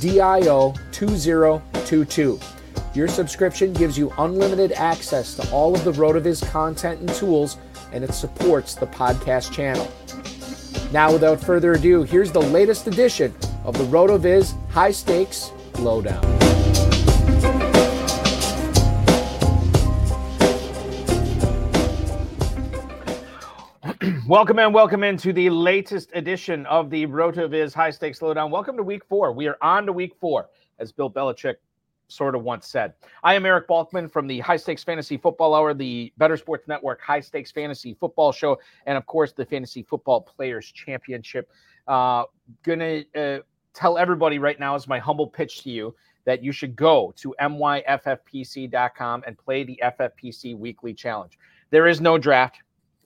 DIO 2022. Your subscription gives you unlimited access to all of the RotoViz content and tools, and it supports the podcast channel. Now, without further ado, here's the latest edition of the RotoViz High Stakes Lowdown. Welcome in, welcome into the latest edition of the RotoViz High Stakes Lowdown. Welcome to week four. We are on to week four, as Bill Belichick sort of once said. I am Eric Balkman from the High Stakes Fantasy Football Hour, the Better Sports Network High Stakes Fantasy Football Show, and of course, the Fantasy Football Players Championship. Uh, gonna uh, tell everybody right now, is my humble pitch to you, that you should go to myffpc.com and play the FFPC Weekly Challenge. There is no draft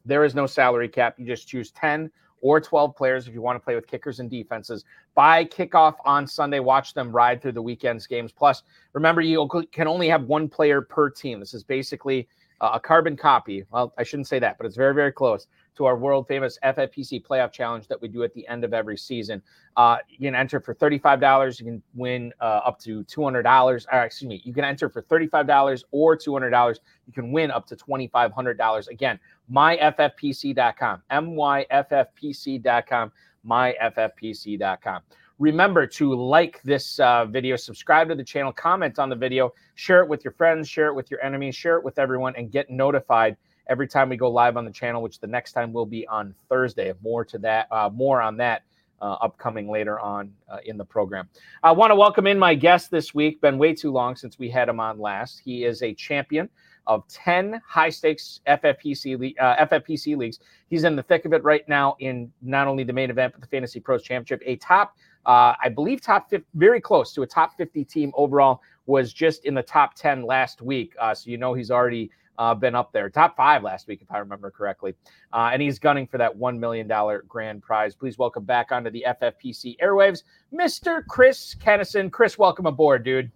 there is no salary cap. You just choose 10 or 12 players if you want to play with kickers and defenses. By kickoff on Sunday, watch them ride through the weekend's games. Plus, remember, you can only have one player per team. This is basically a carbon copy. Well, I shouldn't say that, but it's very, very close to our world famous FFPC playoff challenge that we do at the end of every season. Uh, you can enter for $35. You can win uh, up to $200. Or excuse me, you can enter for $35 or $200. You can win up to $2,500. Again, myffpc.com, myffpc.com, myffpc.com. Remember to like this uh, video, subscribe to the channel, comment on the video, share it with your friends, share it with your enemies, share it with everyone, and get notified every time we go live on the channel. Which the next time will be on Thursday. More to that, uh, more on that uh, upcoming later on uh, in the program. I want to welcome in my guest this week. Been way too long since we had him on last. He is a champion of 10 high stakes FFPC, uh, FFPC leagues. He's in the thick of it right now in not only the main event, but the Fantasy Pros Championship. A top, uh, I believe, top 50, very close to a top 50 team overall, was just in the top 10 last week. Uh, so you know he's already uh, been up there, top five last week, if I remember correctly. Uh, and he's gunning for that $1 million grand prize. Please welcome back onto the FFPC airwaves, Mr. Chris Kennison. Chris, welcome aboard, dude.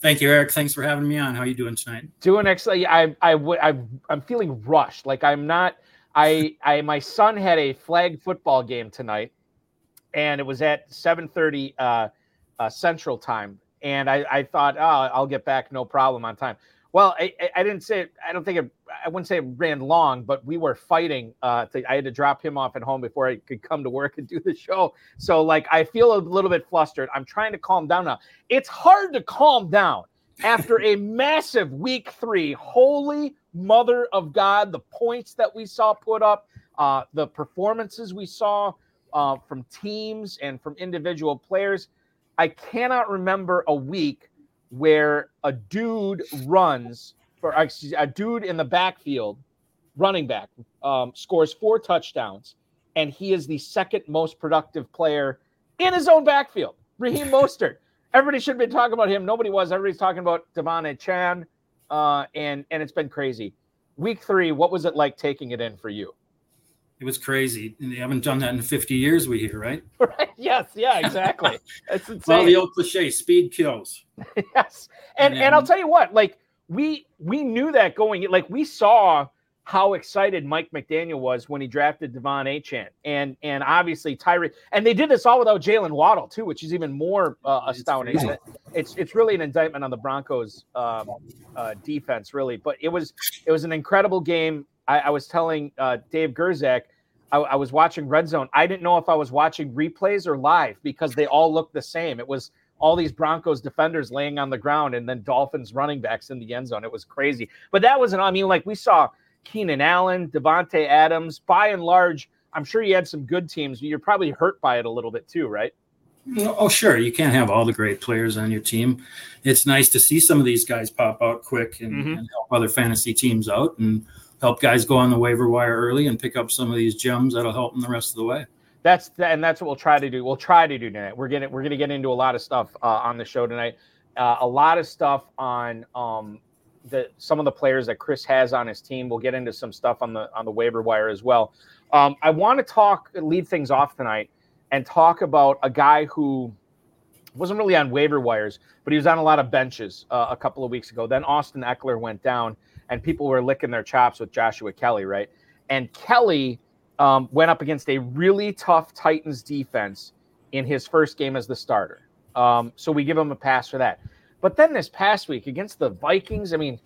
Thank you, Eric. Thanks for having me on. How are you doing tonight? Doing excellent. I, I, I, I'm feeling rushed. Like I'm not. I, I, my son had a flag football game tonight, and it was at 7:30 uh, uh, Central Time. And I, I thought, oh, I'll get back no problem on time. Well, I, I didn't say it, I don't think it, I wouldn't say it ran long, but we were fighting. Uh, to, I had to drop him off at home before I could come to work and do the show. So, like, I feel a little bit flustered. I'm trying to calm down now. It's hard to calm down after a massive week three. Holy mother of God, the points that we saw put up, uh, the performances we saw uh, from teams and from individual players. I cannot remember a week where a dude runs for a dude in the backfield running back, um, scores four touchdowns, and he is the second most productive player in his own backfield. Raheem Mostert. Everybody should have been talking about him. Nobody was. Everybody's talking about De'Von Achane, uh, and and it's been crazy. Week three, what was it like taking it in for you? It was crazy. And They haven't done that in 50 years, we hear, right? Right. Yes. Yeah. Exactly. It's insane. well, the old cliche: speed kills. yes. And and, and I'll tell you what, like we we knew that going. Like we saw how excited Mike McDaniel was when he drafted De'Von Achane, and and obviously Tyree, and they did this all without Jaylen Waddle too, which is even more uh, astounding. It's it's really an indictment on the Broncos um, uh, defense, really. But it was it was an incredible game. I, I was telling uh, Dave Gerzak, I, I was watching Red Zone. I didn't know if I was watching replays or live because they all looked the same. It was all these Broncos defenders laying on the ground and then Dolphins running backs in the end zone. It was crazy. But that was an I mean, like we saw Keenan Allen, Davante Adams. By and large, I'm sure you had some good teams, but you're probably hurt by it a little bit too, right? Oh, sure. You can't have all the great players on your team. It's nice to see some of these guys pop out quick and, mm-hmm. and help other fantasy teams out and help guys go on the waiver wire early and pick up some of these gems that'll help them the rest of the way. That's and that's what we'll try to do. We'll try to do tonight. We're gonna we're gonna get into a lot of stuff uh, on the show tonight. Uh, a lot of stuff on um, the some of the players that Chris has on his team. We'll get into some stuff on the on the waiver wire as well. Um, I want to talk lead things off tonight and talk about a guy who wasn't really on waiver wires, but he was on a lot of benches uh, a couple of weeks ago. Then Austin Ekeler went down, and people were licking their chops with Joshua Kelley, right? And Kelley um, went up against a really tough Titans defense in his first game as the starter. Um, so we give him a pass for that. But then this past week against the Vikings, I mean,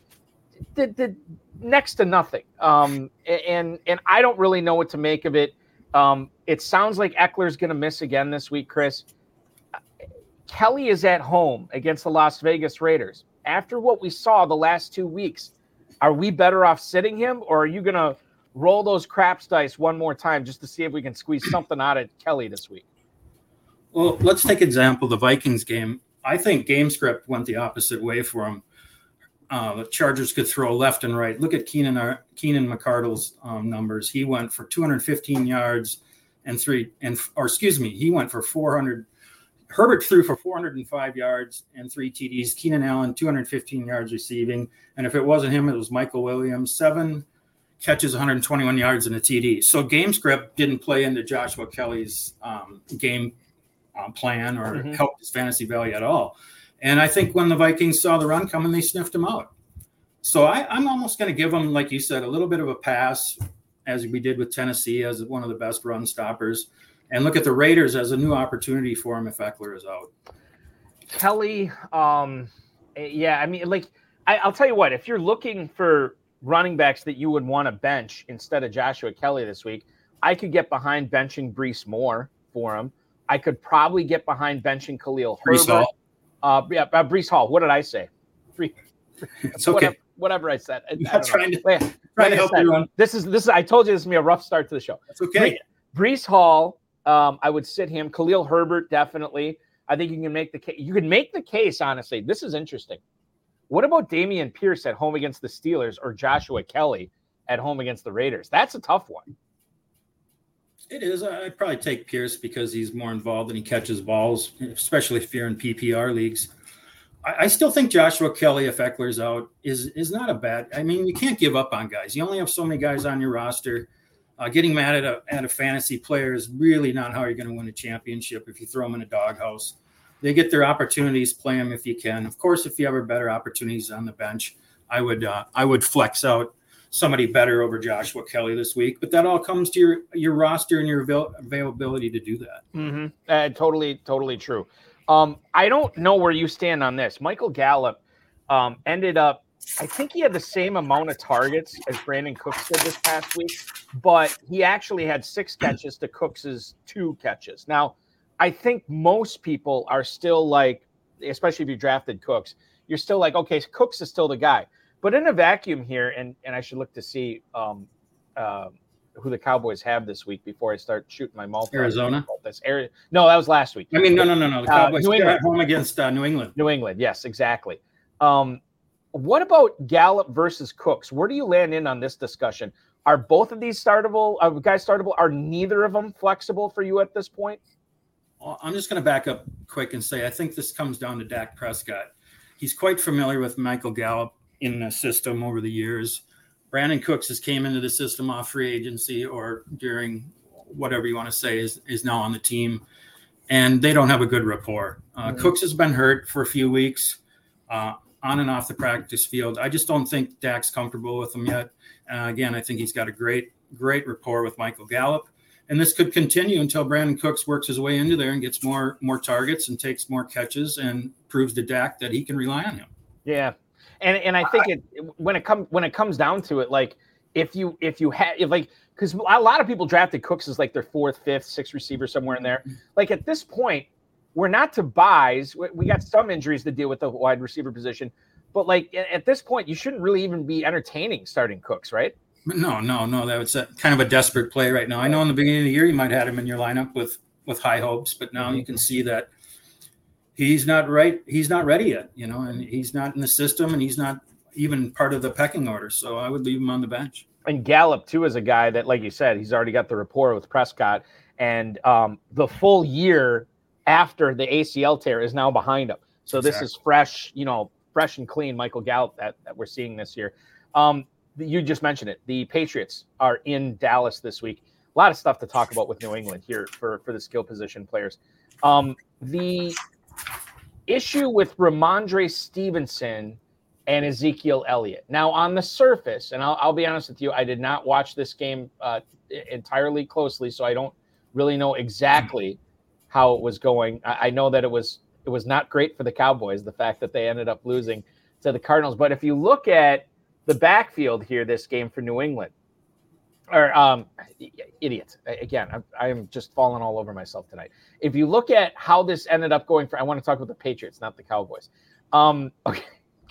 did, did next to nothing. Um, and and I don't really know what to make of it. Um, it sounds like Ekeler's going to miss again this week, Chris. Kelley is at home against the Las Vegas Raiders. After what we saw the last two weeks, are we better off sitting him, or are you going to roll those craps dice one more time just to see if we can squeeze something out of Kelley this week? Well, let's take example the Vikings game. I think game script went the opposite way for him. Uh, the Chargers could throw left and right. Look at Keenan uh, Keenan McCardell's um, numbers. He went for 215 yards and three and or excuse me, he went for 400. Herbert threw for 405 yards and three TDs. Keenan Allen 215 yards receiving, and if it wasn't him, it was Michael Williams seven catches, 121 yards and a TD. So game script didn't play into Joshua Kelley's um, game um, plan or mm-hmm. help his fantasy value at all. And I think when the Vikings saw the run coming, they sniffed him out. So I, I'm almost going to give them, like you said, a little bit of a pass, as we did with Tennessee, as one of the best run stoppers, and look at the Raiders as a new opportunity for him if Ekeler is out. Kelley, um, yeah, I mean, like I, I'll tell you what, if you're looking for running backs that you would want to bench instead of Joshua Kelley this week, I could get behind benching Brees Moore for him. I could probably get behind benching Khalil Herbert. Hall. Uh, yeah, uh, Breece Hall. What did I say? Free. It's okay. Whatever, whatever I said. I, I trying to, Wait, trying to help said, you This is this is. I told you this is gonna be a rough start to the show. That's okay. Breece Hall. Um, I would sit him. Khalil Herbert definitely. I think you can make the case. You can make the case honestly. This is interesting. What about Dameon Pierce at home against the Steelers or Joshua Kelley at home against the Raiders? That's a tough one. It is. I'd probably take Pierce because he's more involved and he catches balls, especially if you're in PPR leagues. I, I still think Joshua Kelley, if Ekeler's out, is is not a bad. I mean, you can't give up on guys. You only have so many guys on your roster. Uh, getting mad at a at a fantasy player is really not how you're going to win a championship. If you throw them in a doghouse, they get their opportunities. Play them if you can. Of course, if you have better opportunities on the bench, I would uh, I would flex out somebody better over Joshua Kelley this week. But that all comes to your your roster and your avail- availability to do that. Mm-hmm. Uh, totally, totally true. Um, I don't know where you stand on this. Michael Gallup um, ended up. I think he had the same amount of targets as Brandin Cooks did this past week, but he actually had six catches to Cooks's two catches. Now, I think most people are still like, especially if you drafted Cooks, you're still like, okay, Cooks is still the guy. But in a vacuum here, and and I should look to see um, uh, who the Cowboys have this week before I start shooting my mouth. Arizona. This area. No, that was last week. I mean, no, no, no, no. The uh, Cowboys uh, at home against uh, New England. New England. Yes, exactly. Um, what about Gallup versus Cooks? Where do you land in on this discussion? Are both of these startable? Uh, guys startable? Are neither of them flexible for you at this point? Well, I'm just going to back up quick and say I think this comes down to Dak Prescott. He's quite familiar with Michael Gallup in the system over the years. Brandin Cooks has came into the system off free agency or during whatever you want to say is is now on the team, and they don't have a good rapport. Uh, mm-hmm. Cooks has been hurt for a few weeks, uh, on and off the practice field. I just don't think Dak's comfortable with him yet. Uh, again, I think he's got a great great rapport with Michael Gallup, and this could continue until Brandin Cooks works his way into there and gets more more targets and takes more catches and proves to Dak that he can rely on him. Yeah, and and I think it when it comes when it comes down to it, like if you if you had if like because a lot of people drafted Cooks as like their fourth, fifth, sixth receiver somewhere in there. Mm-hmm. Like at this point, we're not to buys. We got some injuries to deal with the wide receiver position, but like at this point, you shouldn't really even be entertaining starting Cooks, right? No, no, no. That was a, kind of a desperate play right now. I know in the beginning of the year you might have had him in your lineup with with high hopes, but now mm-hmm. you can see that he's not right. He's not ready yet, you know, and he's not in the system, and he's not even part of the pecking order. So I would leave him on the bench. And Gallup too is a guy that, like you said, he's already got the rapport with Prescott, and um, the full year after the ACL tear is now behind him. So exactly. this is fresh, you know, fresh and clean Michael Gallup that, that we're seeing this year. Um, you just mentioned it. The Patriots are in Dallas this week. A lot of stuff to talk about with New England here for, for the skill position players. Um, the issue with Rhamondre Stevenson and Ezekiel Elliott. Now, on the surface, and I'll, I'll, be honest with you, I did not watch this game uh, entirely closely, so I don't really know exactly how it was going. I, I, know that it was it was not great for the Cowboys, the fact that they ended up losing to the Cardinals. But if you look at the backfield here, this game for New England, or um, idiot again, I'm, just falling all over myself tonight. If you look at how this ended up going for, I want to talk about the Patriots, not the Cowboys. Um, okay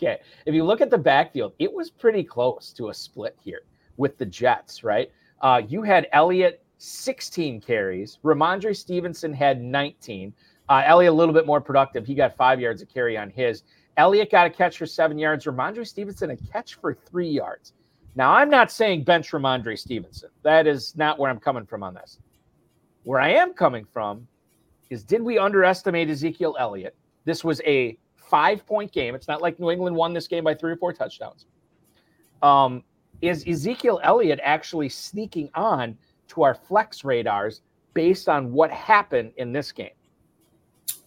Okay. If you look at the backfield, it was pretty close to a split here with the Jets, right? Uh, you had Elliott 16 carries, Rhamondre Stevenson had 19. Uh, a little bit more productive. He got five yards of carry on his. Elliott got a catch for seven yards. Rhamondre Stevenson a catch for three yards. Now, I'm not saying bench Rhamondre Stevenson. That is not where I'm coming from on this. Where I am coming from is did we underestimate Ezekiel Elliott? This was a five point game. It's not like New England won this game by three or four touchdowns. Um, is Ezekiel Elliott actually sneaking on to our flex radars based on what happened in this game?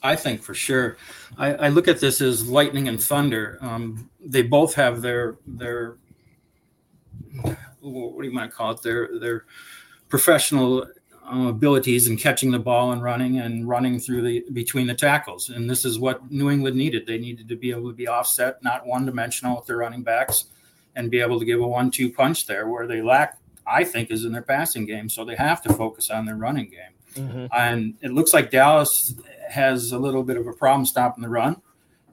I think for sure. I, I look at this as lightning and thunder. Um, they both have their their what do you want to call it? Their their professional um, abilities in catching the ball and running and running through the between the tackles. And this is what New England needed. They needed to be able to be offset, not one dimensional with their running backs, and be able to give a one two punch there where they lack, I think, is in their passing game. So they have to focus on their running game. Mm-hmm. And it looks like Dallas has a little bit of a problem stopping the run.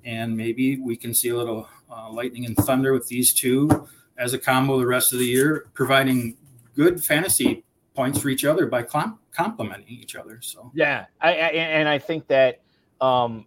And maybe we can see a little uh, lightning and thunder with these two as a combo the rest of the year, providing good fantasy points for each other by com- complementing each other. So yeah, I, I, and I think that um,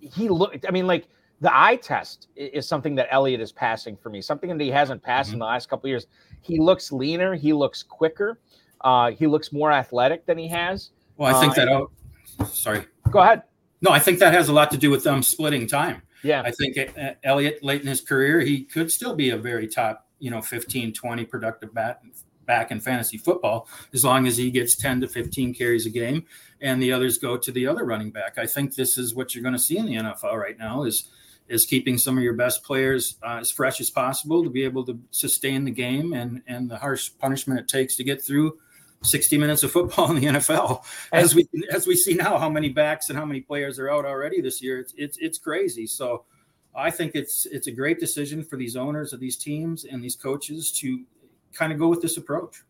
he looked. I mean, like the eye test is something that Elliott is passing for me. Something that he hasn't passed mm-hmm. in the last couple years. He looks leaner. He looks quicker. Uh, he looks more athletic than he has. Well, I think uh, that. Oh, sorry. Go ahead. No, I think that has a lot to do with them splitting time. Yeah. I think uh, Elliott late in his career, he could still be a very top, you know, 15, 20 productive bat back in fantasy football as long as he gets 10 to 15 carries a game and the others go to the other running back. I think this is what you're going to see in the NFL right now is is keeping some of your best players uh, as fresh as possible to be able to sustain the game and and the harsh punishment it takes to get through 60 minutes of football in the NFL. As we as we see now how many backs and how many players are out already this year, it's it's, it's crazy. So I think it's it's a great decision for these owners of these teams and these coaches to kind of go with this approach.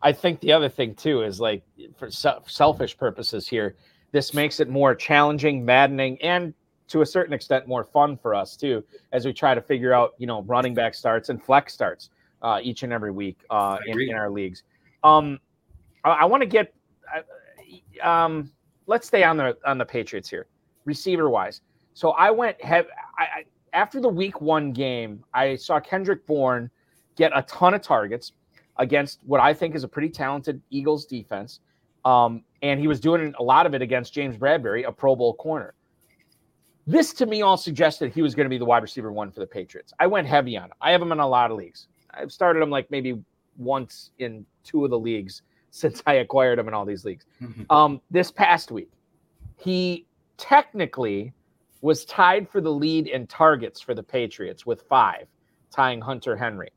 I think the other thing too is like for selfish purposes here, this makes it more challenging, maddening, and to a certain extent more fun for us too as we try to figure out you know running back starts and flex starts uh, each and every week uh, in, in, our leagues. Um, I, I want to get uh, um, let's stay on the on the Patriots here, receiver wise. So I went have I, I after the week one game, I saw Kendrick Bourne get a ton of targets. against what I think is a pretty talented Eagles defense. Um, and he was doing a lot of it against James Bradberry, a Pro Bowl corner. This to me all suggested he was going to be the wide receiver one for the Patriots. I went heavy on him. I have him in a lot of leagues. I've started him like maybe once in two of the leagues since I acquired him in all these leagues. Mm-hmm. Um, this past week, he technically was tied for the lead in targets for the Patriots with five, tying Hunter Henry.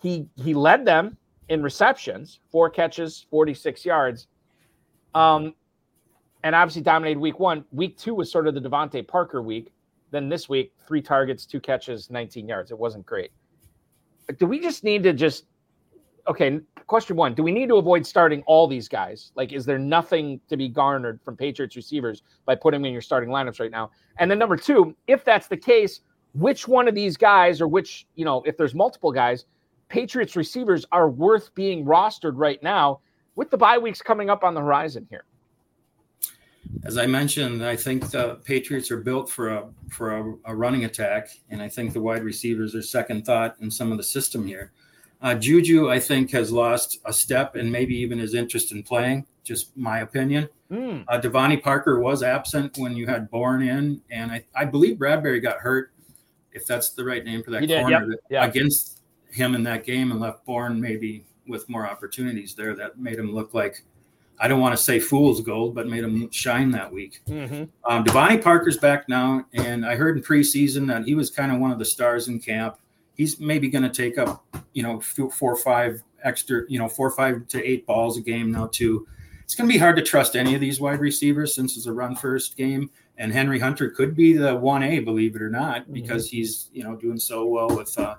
He he led them in receptions, four catches, 46 yards. Um, and obviously dominated week one. Week two was sort of the DeVante Parker week. Then this week, three targets, two catches, 19 yards. It wasn't great. Do we just need to just okay? Question one: Do we need to avoid starting all these guys? Like, is there nothing to be garnered from Patriots receivers by putting them in your starting lineups right now? And then number two, if that's the case, which one of these guys, or which you know, if there's multiple guys, Patriots receivers are worth being rostered right now with the bye weeks coming up on the horizon here? As I mentioned, I think the Patriots are built for a for a, a running attack, and I think the wide receivers are second thought in some of the system here. Uh, Juju, I think, has lost a step and maybe even his interest in playing. Just my opinion. Mm. Uh, DeVante Parker was absent when you had Bourne in, and I, I believe Bradberry got hurt, if that's the right name for that he corner, yep. yep. against him in that game and left Bourne maybe with more opportunities there that made him look like I don't want to say fool's gold, but made him shine that week. Mm-hmm. Um, DeVante Parker's back now, and I heard in preseason that he was kind of one of the stars in camp. He's maybe going to take up, you know, four or five extra, you know, four or five to eight balls a game now too. It's going to be hard to trust any of these wide receivers since it's a run first game. And Henry Hunter could be the one A, believe it or not, mm-hmm. because he's you know doing so well with uh,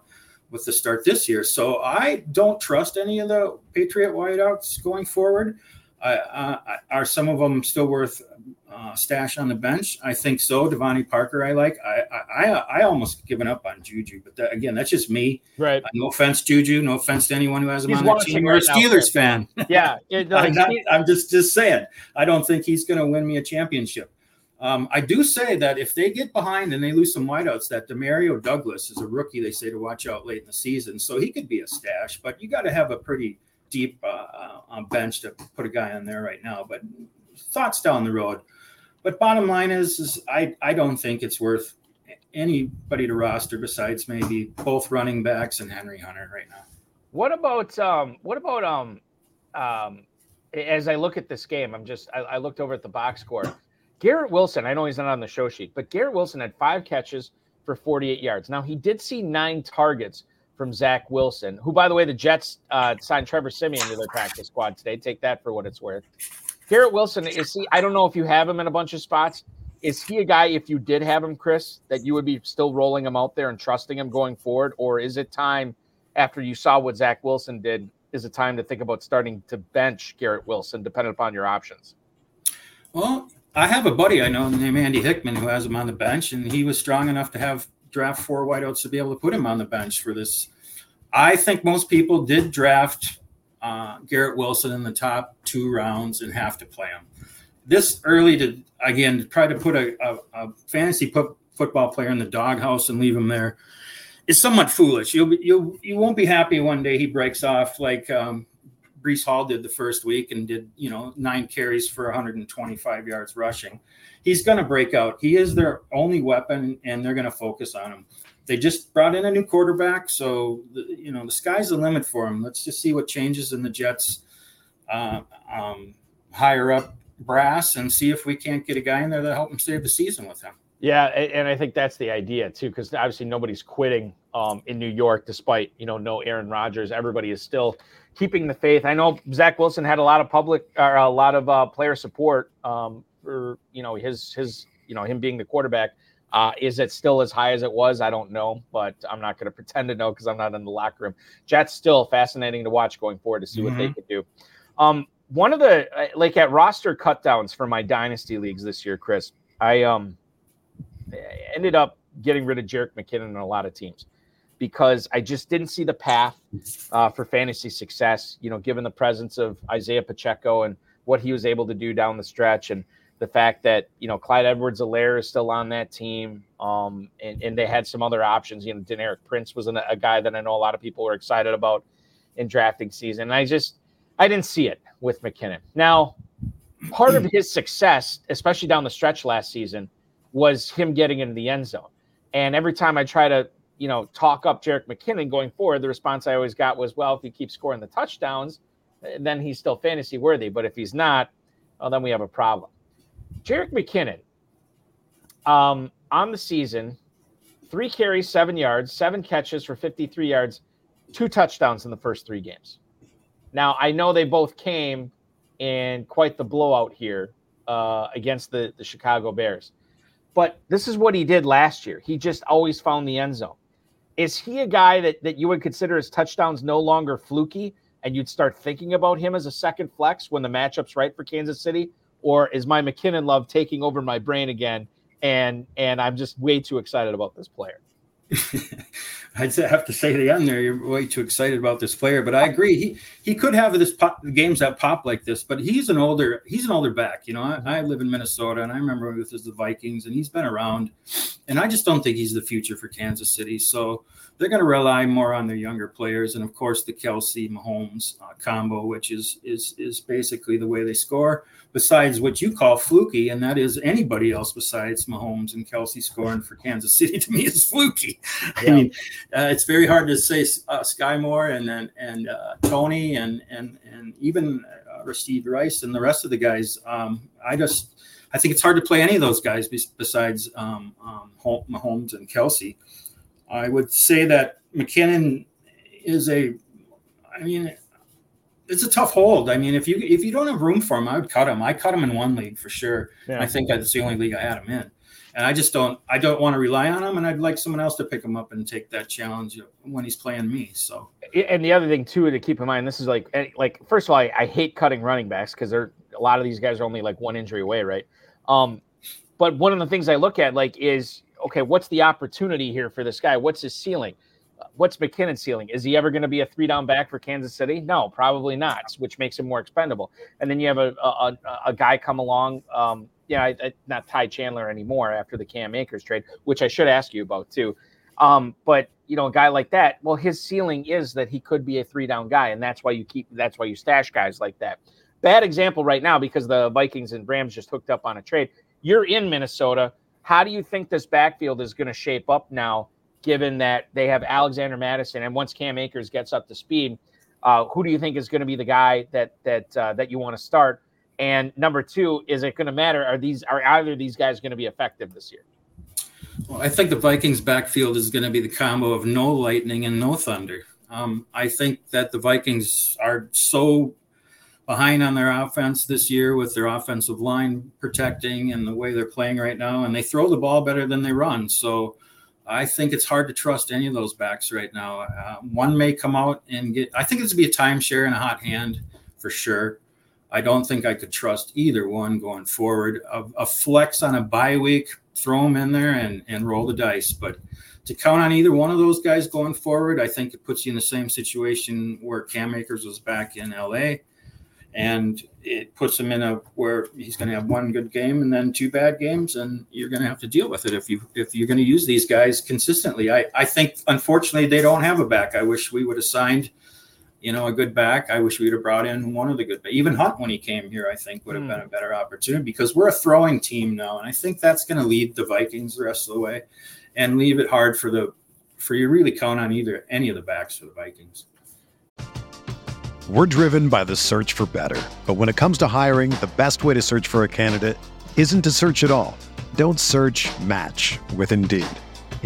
with the start this year. So I don't trust any of the Patriot wideouts going forward. Uh, are some of them still worth uh, stash on the bench? I think so. DeVante Parker, I like. I I, I almost given up on Juju, but that, again, that's just me. Right. Uh, no offense, Juju. No offense to anyone who has him he's on their team or a Steelers fan. Yeah, I'm, not, I'm just just saying. I don't think he's going to win me a championship. Um, I do say that if they get behind and they lose some wideouts, that Demario Douglas is a rookie. They say to watch out late in the season, so he could be a stash. But you got to have a pretty deep uh, uh, bench to put a guy on there right now. But thoughts down the road. But bottom line is, is I I don't think it's worth anybody to roster besides maybe both running backs and Henry Hunter right now. What about um? What about um? Um, as I look at this game, I'm just I, I looked over at the box score. Garrett Wilson, I know he's not on the show sheet, but Garrett Wilson had five catches for 48 yards. Now he did see nine targets from Zach Wilson, who, by the way, the Jets uh, signed Trevor Siemian to their practice squad today. Take that for what it's worth. Garrett Wilson is he? I don't know if you have him in a bunch of spots. Is he a guy, if you did have him, Chris, that you would be still rolling him out there and trusting him going forward, or is it time after you saw what Zach Wilson did? Is it time to think about starting to bench Garrett Wilson, depending upon your options? Well, I have a buddy I know named Andy Hickman who has him on the bench, and he was strong enough to have draft four wideouts to be able to put him on the bench for this. I think most people did draft uh, Garrett Wilson in the top two rounds and have to play him. This early to again try to put a, a, a fantasy football player in the doghouse and leave him there is somewhat foolish. You'll be, you'll you won't be happy one day he breaks off like um, Breece Hall did the first week and did, you know, nine carries for 125 yards rushing. He's going to break out. He is their only weapon, and they're going to focus on him. They just brought in a new quarterback, so the, you know the sky's the limit for him. Let's just see what changes in the Jets uh, um, higher up brass and see if we can't get a guy in there to help him save the season with him. Yeah, and I think that's the idea too, because obviously nobody's quitting um, in New York, despite you know no Aaron Rodgers. Everybody is still keeping the faith. I know Zach Wilson had a lot of public or a lot of uh, player support um, for you know his his you know him being the quarterback. Uh, is it still as high as it was? I don't know, but I'm not going to pretend to know because I'm not in the locker room. Jets still fascinating to watch going forward to see mm-hmm. what they mm-hmm. could do. Um, one of the uh, like at roster cutdowns for my dynasty leagues this year, Chris, I um ended up getting rid of Jerick McKinnon in a lot of teams because I just didn't see the path uh, for fantasy success. You know, given the presence of Isaiah Pacheco and what he was able to do down the stretch, and the fact that you know Clyde Edwards-Helaire is still on that team, um, and, and they had some other options. You know, Deneric Prince was an, a guy that I know a lot of people were excited about. in drafting season. And I just I didn't see it with McKinnon. Now, part of his success, especially down the stretch last season, was him getting into the end zone. And every time I try to, you know, talk up Jerick McKinnon going forward, the response I always got was, well, if he keeps scoring the touchdowns, then he's still fantasy worthy. But if he's not, well, then we have a problem. Jerick McKinnon, um, on the season, three carries, seven yards, seven catches for 53 yards, two touchdowns in the first three games. Now, I know they both came in quite the blowout here uh, against the, the Chicago Bears. But this is what he did last year. He just always found the end zone. Is he a guy that, that you would consider his touchdowns no longer fluky and you'd start thinking about him as a second flex when the matchup's right for Kansas City? Or is my McKinnon love taking over my brain again and and I'm just way too excited about this player. I'd have to say the end there. You're way too excited about this player, but I agree. He he could have this pop, games that pop like this, but he's an older he's an older back. You know, I, I live in Minnesota, and I remember with the Vikings, and he's been around, and I just don't think he's the future for Kansas City. So they're going to rely more on their younger players, and of course the Kelce Mahomes uh, combo, which is is is basically the way they score. Besides what you call fluky, and that is anybody else besides Mahomes and Kelce scoring for Kansas City to me is fluky. Yeah. I mean, uh, it's very hard to say uh, Skyy Moore and and, and uh, Toney and and and even uh, Rashee Rice and the rest of the guys. Um, I just I think it's hard to play any of those guys besides um, um, Mahomes and Kelce. I would say that McKinnon is a, I mean, it's a tough hold. I mean, if you if you don't have room for him, I would cut him. I cut him in one league for sure. Yeah. I think that's the only league I had him in, and I just don't I don't want to rely on him, and I'd like someone else to pick him up and take that challenge when he's playing me. So, and the other thing too to keep in mind, this is like eh, like first of all, I, I hate cutting running backs because they're a lot of these guys are only like one injury away, right? Um, but one of the things I look at like is okay, what's the opportunity here for this guy? What's his ceiling? What's McKinnon's ceiling? Is he ever going to be a three down back for Kansas City? No, probably not, which makes him more expendable. And then you have a a, a guy come along, um, yeah, I, I, not Ty Chandler anymore after the Cam Akers trade, which I should ask you about too. Um, but you know, a guy like that, well, his ceiling is that he could be a three down guy, and that's why you keep that's why you stash guys like that. Bad example right now because the Vikings and Rams just hooked up on a trade. You're in Minnesota how do you think this backfield is going to shape up now, given that they have Alexander Mattison and once Cam Akers gets up to speed, uh, who do you think is going to be the guy that that uh, that you want to start? And number two, is it going to matter? Are these are either of these guys going to be effective this year? Well, I think the Vikings backfield is going to be the combo of no lightning and no thunder. Um, I think that the Vikings are so behind on their offense this year with their offensive line protecting and the way they're playing right now. And they throw the ball better than they run. So I think it's hard to trust any of those backs right now. Uh, one may come out and get, I think it's going to be a timeshare and a hot hand for sure. I don't think I could trust either one going forward. A, a flex on a bye week, throw them in there and, and roll the dice. But to count on either one of those guys going forward, I think it puts you in the same situation where Cam Akers was back in LA and it puts him in a where he's going to have one good game and then two bad games and you're going to have to deal with it if you if you're going to use these guys consistently i i think unfortunately they don't have a back i wish we would have signed you know a good back i wish we'd have brought in one of the good back. even hunt when he came here i think would have mm. been a better opportunity because we're a throwing team now and i think that's going to lead the vikings the rest of the way and leave it hard for the for you really count on either any of the backs for the vikings we're driven by the search for better. But when it comes to hiring, the best way to search for a candidate isn't to search at all. Don't search match with Indeed.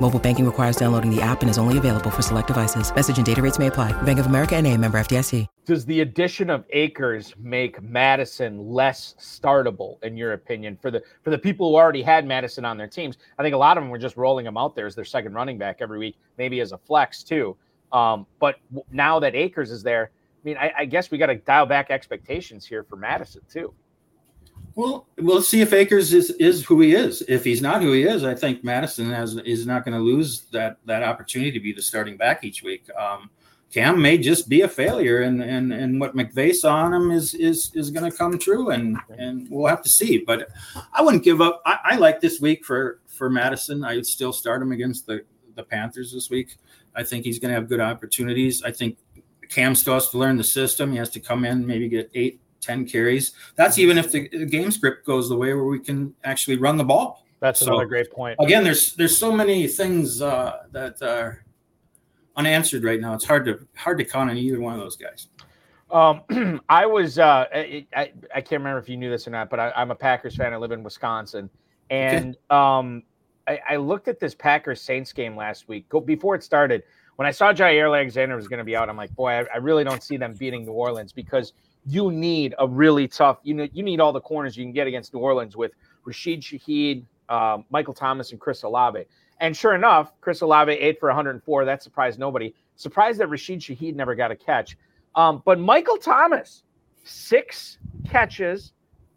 Mobile banking requires downloading the app and is only available for select devices. Message and data rates may apply. Bank of America and a member FDIC. Does the addition of Akers make Mattison less startable, in your opinion, for the for the people who already had Mattison on their teams? I think a lot of them were just rolling him out there as their second running back every week, maybe as a flex too. Um, but now that Akers is there, I mean, I, I guess we got to dial back expectations here for Mattison too. Well, we'll see if Akers is, is who he is. If he's not who he is, I think Mattison has is not going to lose that that opportunity to be the starting back each week. Um, Cam may just be a failure, and and and what McVay saw on him is is is going to come true, and and we'll have to see. But I wouldn't give up. I, I like this week for for Mattison. I would still start him against the the Panthers this week. I think he's going to have good opportunities. I think Cam still has to learn the system. He has to come in, maybe get eight, ten carries. That's even if the, the game script goes the way where we can actually run the ball. That's so, another great point. Again, there's there's so many things uh, that are unanswered right now. It's hard to hard to count on either one of those guys. Um, I was uh, I, I, I can't remember if you knew this or not, but I, am a Packers fan. I live in Wisconsin, and okay. um, I, I, looked at this Packers Saints game last week. Go, before it started, when I saw Jaire Alexander was going to be out, I'm like, boy, I, I, really don't see them beating New Orleans because you need a really tough. You know, you need all the corners you can get against New Orleans with Rashid Shaheed, um, Michael Thomas, and Chris Olave. And sure enough, Chris Olave eight for 104. That surprised nobody. Surprised that Rashid Shaheed never got a catch. Um, but Michael Thomas, six catches,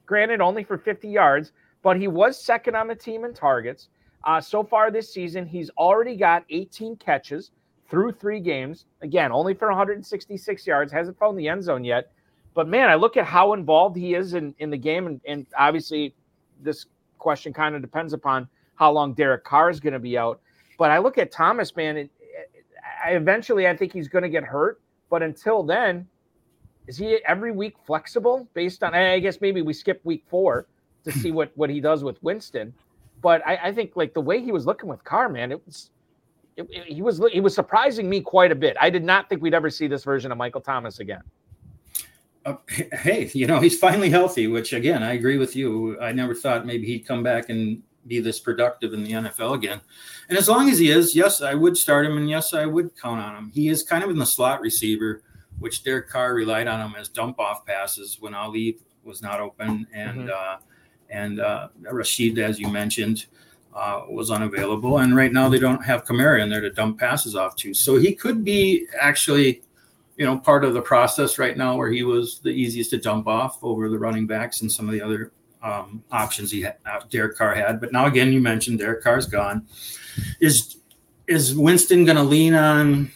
granted only for 50 yards, but he was second on the team in targets. Uh, so far this season, he's already got 18 catches through three games. Again, only for 166 yards, hasn't found the end zone yet. But man, I look at how involved he is in, in the game, and, and obviously, this question kind of depends upon how long Derek Carr is going to be out. But I look at Thomas, man. It, I, eh, eh, eventually, I think he's going to get hurt. But until then, is he every week flexible based on? Eh, I guess maybe we skip week four to see what what he does with Winston. But I, I think like the way he was looking with Carr, man, it was. He was he was surprising me quite a bit. I did not think we'd ever see this version of Michael Thomas again. Uh, hey, you know he's finally healthy, which again I agree with you. I never thought maybe he'd come back and be this productive in the NFL again. And as long as he is, yes, I would start him, and yes, I would count on him. He is kind of in the slot receiver, which Derek Carr relied on him as dump off passes when Ali was not open, and mm-hmm. uh, and uh, Rashid, as you mentioned, uh, was unavailable. And right now they don't have Kamara in there to dump passes off to, so he could be actually. You know, part of the process right now where he was the easiest to dump off over the running backs and some of the other um, options he had, uh, Derek Carr had. But now again, you mentioned Derek Carr's gone. Is is Winston going to lean on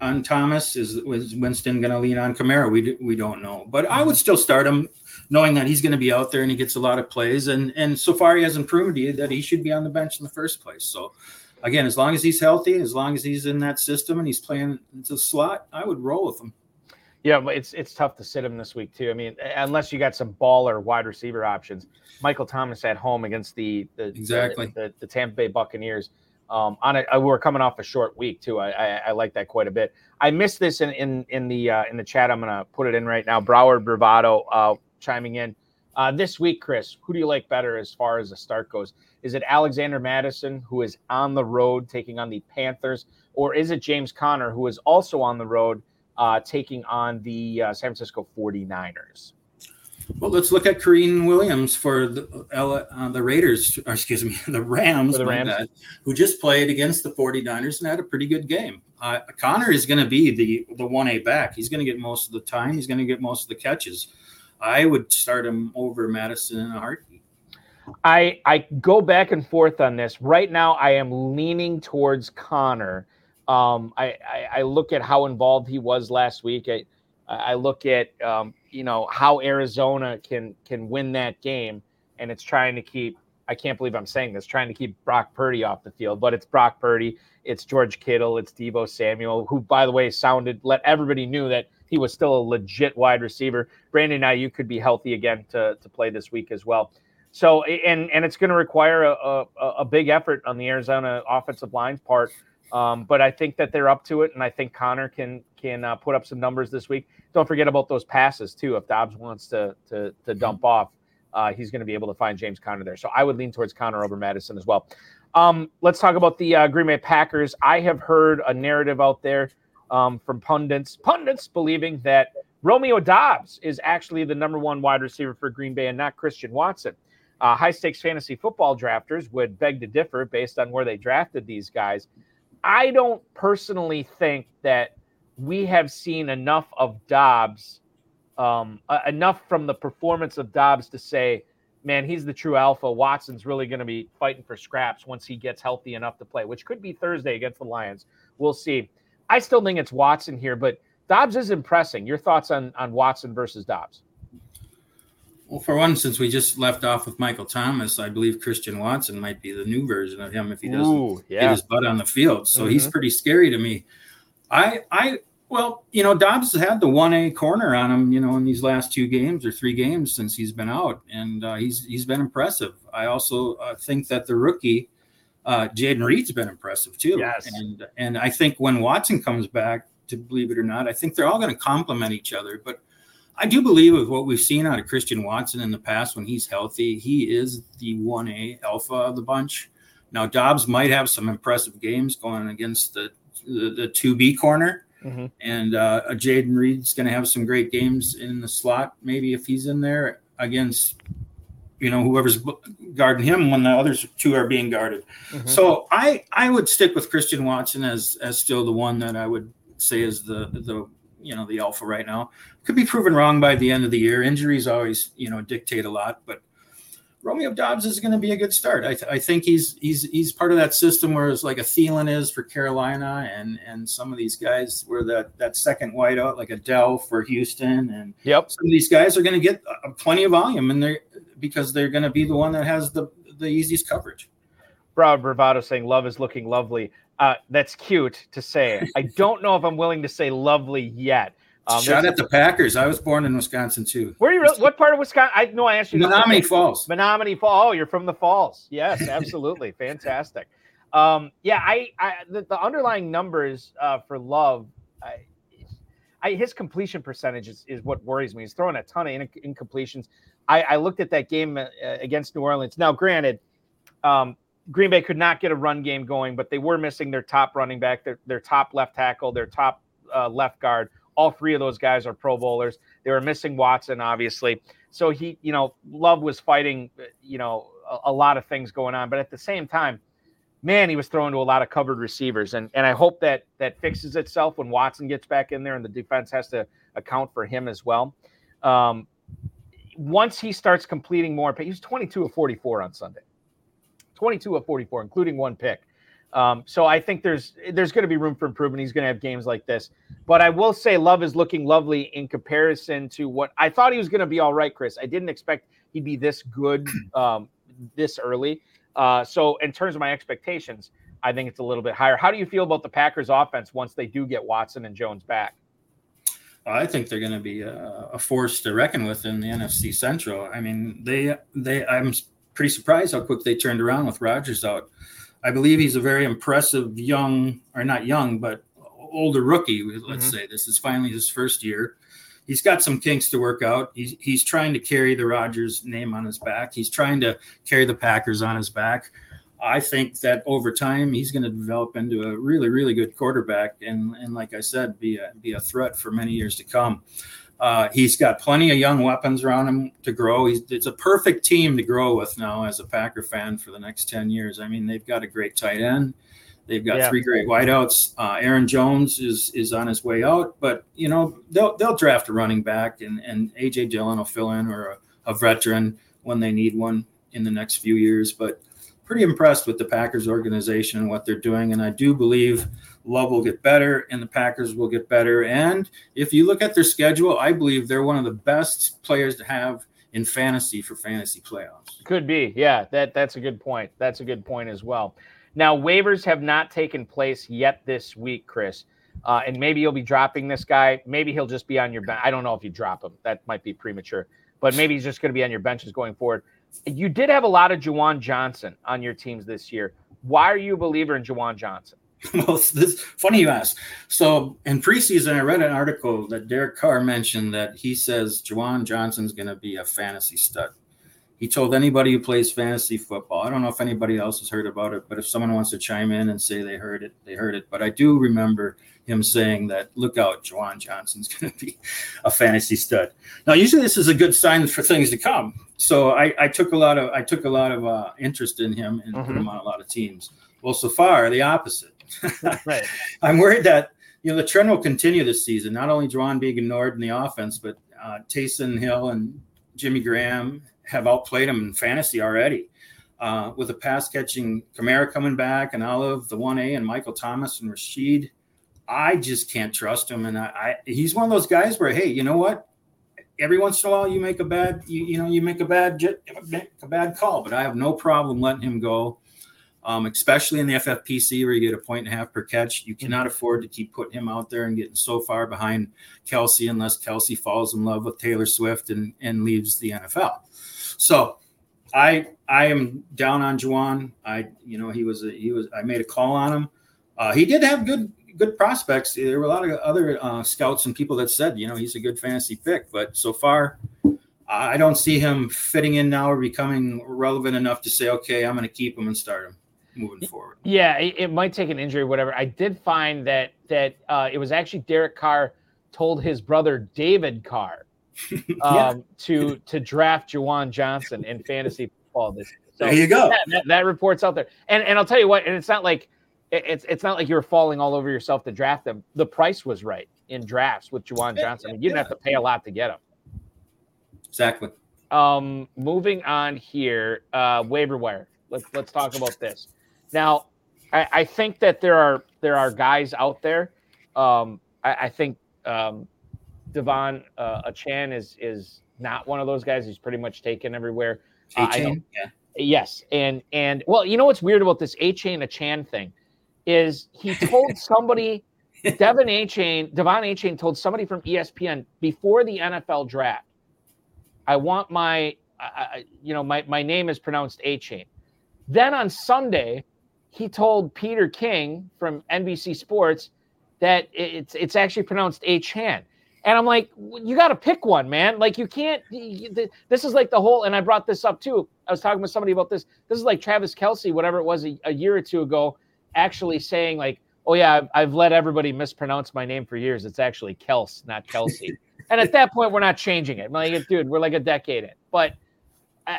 on Thomas? Is was Winston going to lean on Kamara? We we don't know, but I would still start him, knowing that he's going to be out there and he gets a lot of plays. And and so far he hasn't proven that he should be on the bench in the first place. So again, as long as he's healthy, as long as he's in that system and he's playing into the slot, I would roll with him. Yeah, but it's it's tough to sit him this week too. I mean, unless you got some baller wide receiver options. Michael Thomas at home against the the exactly the, the, the Tampa Bay Buccaneers. Um, on a, we are coming off a short week too. I, I, I like that quite a bit. I missed this in in in the uh, in the chat. I'm gonna put it in right now. Broward Bravado uh, chiming in uh, this week. Chris, who do you like better as far as the start goes? Is it Alexander Mattison, who is on the road taking on the Panthers, or is it James Conner who is also on the road? uh, taking on the uh, San Francisco 49ers. Well, let's look at Kyren Williams for the, uh, the Raiders, or excuse me, the Rams, the Rams. Who just played against the 49ers and had a pretty good game. Uh, Conner is going to be the the 1A back. He's going to get most of the time. He's going to get most of the catches. I would start him over Mattison in a heartbeat. I I go back and forth on this. Right now, I am leaning towards Conner. Um, I, I, I look at how involved he was last week. I I look at um, you know how Arizona can can win that game, and it's trying to keep. I can't believe I'm saying this, trying to keep Brock Purdy off the field, but it's Brock Purdy, it's George Kittle, it's Deebo Samuel, who by the way sounded let everybody knew that he was still a legit wide receiver. Brandon Aiyuk could be healthy again to to play this week as well. So and and it's going to require a, a, a big effort on the Arizona offensive line's part um, but I think that they're up to it, and I think Conner can can uh, put up some numbers this week. Don't forget about those passes too. If Dobbs wants to to, to dump off, uh, he's going to be able to find James Conner there. So I would lean towards Conner over Mattison as well. Um, let's talk about the uh, Green Bay Packers. I have heard a narrative out there um, from pundits, pundits believing that Romeo Doubs is actually the number one wide receiver for Green Bay and not Christian Watson. Uh, high stakes fantasy football drafters would beg to differ based on where they drafted these guys. I don't personally think that we have seen enough of Doubs, um, uh, enough from the performance of Doubs to say, man, he's the true alpha. Watson's really going to be fighting for scraps once he gets healthy enough to play, which could be Thursday against the Lions. We'll see. I still think it's Watson here, but Doubs is impressing. Your thoughts on on Watson versus Doubs? Well, for one, since we just left off with Michael Thomas, I believe Christian Watson might be the new version of him if he doesn't Ooh, yeah. get his butt on the field. So mm-hmm. he's pretty scary to me. I, I, well, you know, Doubs has had the one A corner on him, you know, in these last two games or three games since he's been out, and uh, he's he's been impressive. I also uh, think that the rookie uh, Jayden Reed's been impressive too. Yes, and and I think when Watson comes back, to believe it or not, I think they're all going to complement each other, but I do believe with what we've seen out of Christian Watson in the past when he's healthy, he is the 1A alpha of the bunch. Now, Doubs might have some impressive games going against the, the, the 2B corner. Mm-hmm. And uh, Jayden Reed's going to have some great games in the slot, maybe if he's in there against, you know, whoever's guarding him when the others two are being guarded. Mm-hmm. So I I would stick with Christian Watson as as still the one that I would say is the the you know the alpha right now. Could be proven wrong by the end of the year. Injuries always you know dictate a lot, but Romeo Doubs is going to be a good start. I, th- I, think he's he's he's part of that system where it's like a Thielen is for Carolina, and and some of these guys where that that second wideout like a Dell for Houston, and yep, some of these guys are going to get uh, plenty of volume, and they're because they're going to be the one that has the the easiest coverage. Brad Bravado saying love is looking lovely. Uh, that's cute to say. I don't know if I'm willing to say lovely yet. Um, Shout at the Packers. I was born in Wisconsin too. Where are you? Really, what part of Wisconsin? I know I asked you. Menomonee Falls. Menomonee Falls. Oh, you're from the Falls. Yes, absolutely, fantastic. Um, yeah, I, I the, the underlying numbers uh, for Love, I, I, his completion percentage is, is what worries me. He's throwing a ton of incompletions. I, I looked at that game uh, against New Orleans. Now, granted, um, Green Bay could not get a run game going, but they were missing their top running back, their, their top left tackle, their top uh, left guard. All three of those guys are Pro Bowlers. They were missing Watson, obviously. So he, you know, Love was fighting, you know, a, a lot of things going on, but at the same time, man, he was throwing to a lot of covered receivers, and and I hope that that fixes itself when Watson gets back in there and the defense has to account for him as well. Um, once he starts completing more, he was 22 of 44 on Sunday. 22 of 44, including one pick. Um, so I think there's there's going to be room for improvement. He's going to have games like this, but I will say Love is looking lovely in comparison to what I thought he was going to be. All right, Chris. I didn't expect he'd be this good um, this early. Uh, so in terms of my expectations, I think it's a little bit higher. How do you feel about the Packers' offense once they do get Watson and Jones back? I think they're going to be a, a force to reckon with in the NFC Central. I mean, they they I'm pretty surprised how quick they turned around with Rodgers out. I believe he's a very impressive young, or not young, but older rookie. Let's mm-hmm. say this is finally his first year. He's got some kinks to work out. He's he's trying to carry the Rodgers name on his back. He's trying to carry the Packers on his back. I think that over time he's going to develop into a really, really good quarterback, and and like I said, be a be a threat for many years to come. Uh, he's got plenty of young weapons around him to grow. He's, it's a perfect team to grow with now as a Packer fan for the next 10 years. I mean, they've got a great tight end. They've got yeah. three great wideouts. Uh, Aaron Jones is is on his way out, but you know they'll they'll draft a running back, and and AJ Dillon will fill in or a, a veteran when they need one in the next few years. But pretty impressed with the Packers organization and what they're doing. And I do believe Love will get better and the Packers will get better. And if you look at their schedule, I believe they're one of the best players to have in fantasy for fantasy playoffs. Could be. Yeah, that that's a good point. That's a good point as well. Now, waivers have not taken place yet this week, Chris. Uh, and maybe you'll be dropping this guy. Maybe he'll just be on your bench. I don't know if you drop him. That might be premature. But maybe he's just going to be on your benches going forward. You did have a lot of Juwan Johnson on your teams this year. Why are you a believer in Juwan Johnson? well, this funny you ask. So in preseason, I read an article that Derek Carr mentioned that he says Juwan Johnson's going to be a fantasy stud. He told anybody who plays fantasy football. I don't know if anybody else has heard about it, but if someone wants to chime in and say they heard it, they heard it. But I do remember him saying that look out, Juwan Johnson's going to be a fantasy stud. Now, usually this is a good sign for things to come. So I, I took a lot of I took a lot of uh, interest in him and mm-hmm. put him on a lot of teams. Well, so far the opposite. right. I'm worried that you know the trend will continue this season. Not only Juwan being ignored in the offense, but uh, Taysom Hill and Jimmy Graham have outplayed him in fantasy already. Uh, with the pass catching Kamara coming back and Olave, the 1A, and Michael Thomas and Rashid, I just can't trust him. And I, I, he's one of those guys where, hey, you know what? Every once in a while, you make a bad, you, you know, you make a bad, a bad call. But I have no problem letting him go um, especially in the FFPC where you get a point and a half per catch. You cannot afford to keep putting him out there and getting so far behind Kelce unless Kelce falls in love with Taylor Swift and, and leaves the NFL. So I I am down on Juwan. I you know he was a, he was I made a call on him. Uh, he did have good good prospects. There were a lot of other uh, scouts and people that said you know he's a good fantasy pick, but so far I don't see him fitting in now or becoming relevant enough to say okay I'm going to keep him and start him moving forward. Yeah, it, it, might take an injury, or whatever. I did find that that uh, it was actually Derek Carr told his brother David Carr um, yeah. to to draft Juwan Johnson in fantasy football this. So there you go. That, that, that, report's out there, and and I'll tell you what, and it's not like it's it's not like you were falling all over yourself to draft them. The price was right in drafts with Juwan Johnson. I mean, you didn't have to pay a lot to get him. Exactly. Um, moving on here, uh, waiver wire. Let's let's talk about this. Now, I, I think that there are there are guys out there. Um, I, I, think um, De'Von uh, Achane is is not one of those guys. He's pretty much taken everywhere. Uh, yeah. Yes, and and well, you know what's weird about this Achane Achane thing is he told somebody, Devin Achane, De'Von Achane told somebody from ESPN before the NFL draft, I want my, uh, you know, my my name is pronounced Achane. Then on Sunday, he told Peter King from NBC Sports that it's it's actually pronounced H Han. And I'm like, you got to pick one, man. Like you can't. This is like the whole. And I brought this up too. I was talking with somebody about this. This is like Travis Kelce, whatever it was a, a year or two ago, actually saying like, "Oh yeah, I've, I've, let everybody mispronounce my name for years. It's actually Kels, not Kelsey." and at that point, we're not changing it. Like, dude, we're like a decade in. But uh,